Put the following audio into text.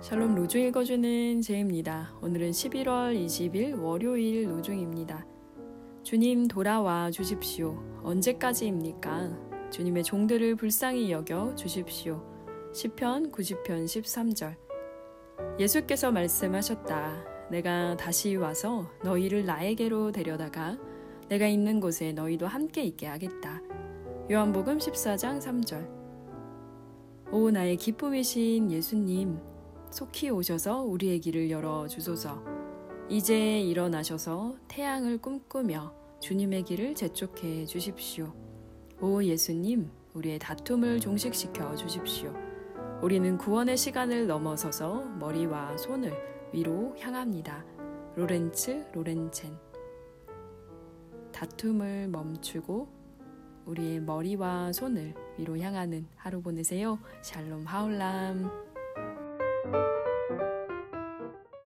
샬롬 로중 읽어주는 제입니다. 오늘은 11월 20일 월요일 로중입니다. 주님 돌아와 주십시오. 언제까지입니까? 주님의 종들을 불쌍히 여겨 주십시오. 시편 90편 13절. 예수께서 말씀하셨다. 내가 다시 와서 너희를 나에게로 데려다가 내가 있는 곳에 너희도 함께 있게 하겠다. 요한복음 14장 3절. 오 나의 기쁨이신 예수님 속히 오셔서 우리의 길을 열어 주소서. 이제 일어나셔서 태양을 꿈꾸며 주님의 길을 재촉해 주십시오. 오 예수님, 우리의 다툼을 종식시켜 주십시오. 우리는 구원의 시간을 넘어서서 머리와 손을 위로 향합니다. 로렌츠 로렌첸. 다툼을 멈추고 우리의 머리와 손을 위로 향하는 하루 보내세요. 샬롬 하울람. Thank you.